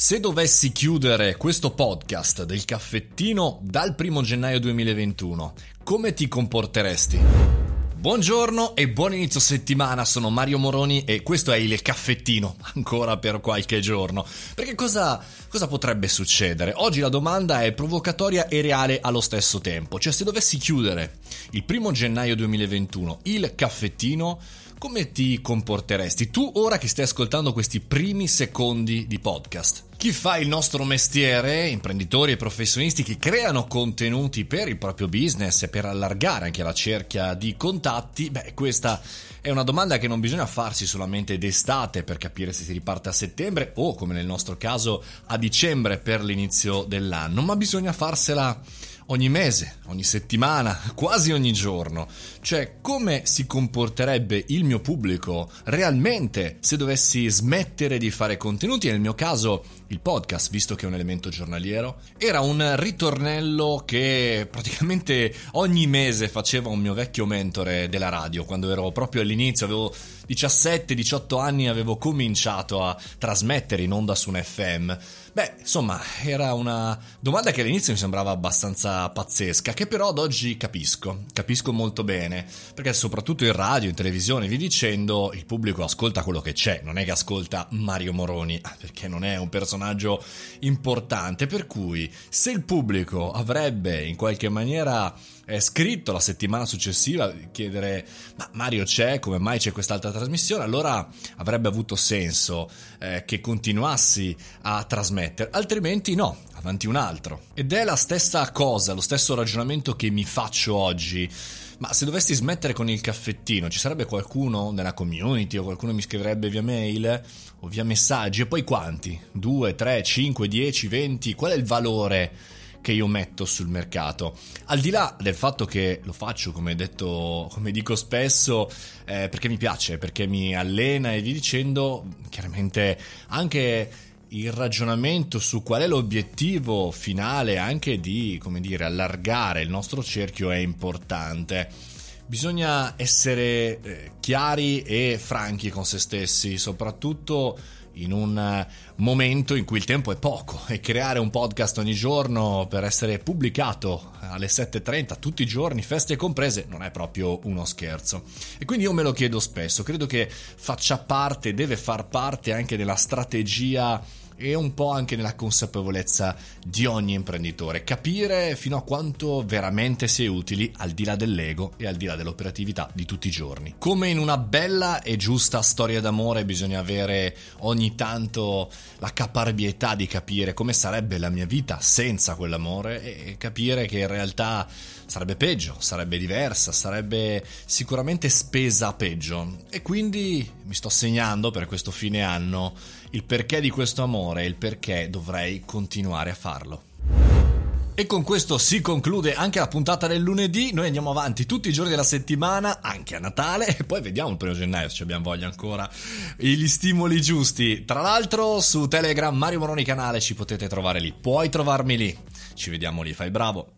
Se dovessi chiudere questo podcast del caffettino dal primo gennaio 2021, come ti comporteresti? Buongiorno e buon inizio settimana, sono Mario Moroni e questo è il caffettino, ancora per qualche giorno. Perché cosa, cosa, potrebbe succedere? Oggi la domanda è provocatoria e reale allo stesso tempo, cioè se dovessi chiudere il primo gennaio 2021 il caffettino, come ti comporteresti tu ora che stai ascoltando questi primi secondi di podcast? Chi fa il nostro mestiere, imprenditori e professionisti che creano contenuti per il proprio business e per allargare anche la cerchia di contatti, beh, questa è una domanda che non bisogna farsi solamente d'estate per capire se si riparte a settembre o, come nel nostro caso, a dicembre per l'inizio dell'anno, ma bisogna farsela ogni mese, ogni settimana, quasi ogni giorno. Cioè, come si comporterebbe il mio pubblico realmente se dovessi smettere di fare contenuti? Nel mio caso, il podcast, visto che è un elemento giornaliero, era un ritornello che praticamente ogni mese faceva un mio vecchio mentore della radio, quando ero proprio all'inizio, avevo 17-18 anni, avevo cominciato a trasmettere in onda su un FM. Beh, insomma, era una domanda che all'inizio mi sembrava abbastanza pazzesca, che però ad oggi capisco, capisco molto bene, perché soprattutto in radio, in televisione, vi dicendo, il pubblico ascolta quello che c'è, non è che ascolta Mario Moroni, perché non è un personaggio importante, per cui se il pubblico avrebbe in qualche maniera eh, scritto la settimana successiva chiedere ma Mario c'è, come mai c'è quest'altra trasmissione, allora avrebbe avuto senso eh, che continuassi a trasmettere, altrimenti no, avanti un altro. Ed è la stessa cosa, lo stesso ragionamento che mi faccio oggi. Ma se dovessi smettere con il caffettino, ci sarebbe qualcuno nella community o qualcuno mi scriverebbe via mail o via messaggi? E poi quanti? 2, 3, 5, 10, 20? Qual è il valore? Che io metto sul mercato. Al di là del fatto che lo faccio, come, detto, come dico spesso, eh, perché mi piace, perché mi allena e vi dicendo, chiaramente anche il ragionamento su qual è l'obiettivo finale anche di, come dire, allargare il nostro cerchio è importante. Bisogna essere eh, chiari e franchi con se stessi, soprattutto in un eh, momento in cui il tempo è poco e creare un podcast ogni giorno per essere pubblicato alle 7.30 tutti i giorni, feste comprese, non è proprio uno scherzo. E quindi io me lo chiedo spesso, credo che faccia parte, deve far parte anche della strategia e un po' anche nella consapevolezza di ogni imprenditore, capire fino a quanto veramente si è utili al di là dell'ego e al di là dell'operatività di tutti i giorni. Come in una bella e giusta storia d'amore bisogna avere ogni tanto la caparbietà di capire come sarebbe la mia vita senza quell'amore e capire che in realtà sarebbe peggio, sarebbe diversa, sarebbe sicuramente spesa peggio. E quindi mi sto segnando per questo fine anno il perché di questo amore e il perché dovrei continuare a farlo. E con questo si conclude anche la puntata del lunedì. Noi andiamo avanti tutti i giorni della settimana, anche a Natale, e poi vediamo il primo gennaio se abbiamo voglia ancora gli stimoli giusti. Tra l'altro, su Telegram Mario Moroni canale ci potete trovare lì. Puoi trovarmi lì. Ci vediamo lì, fai bravo.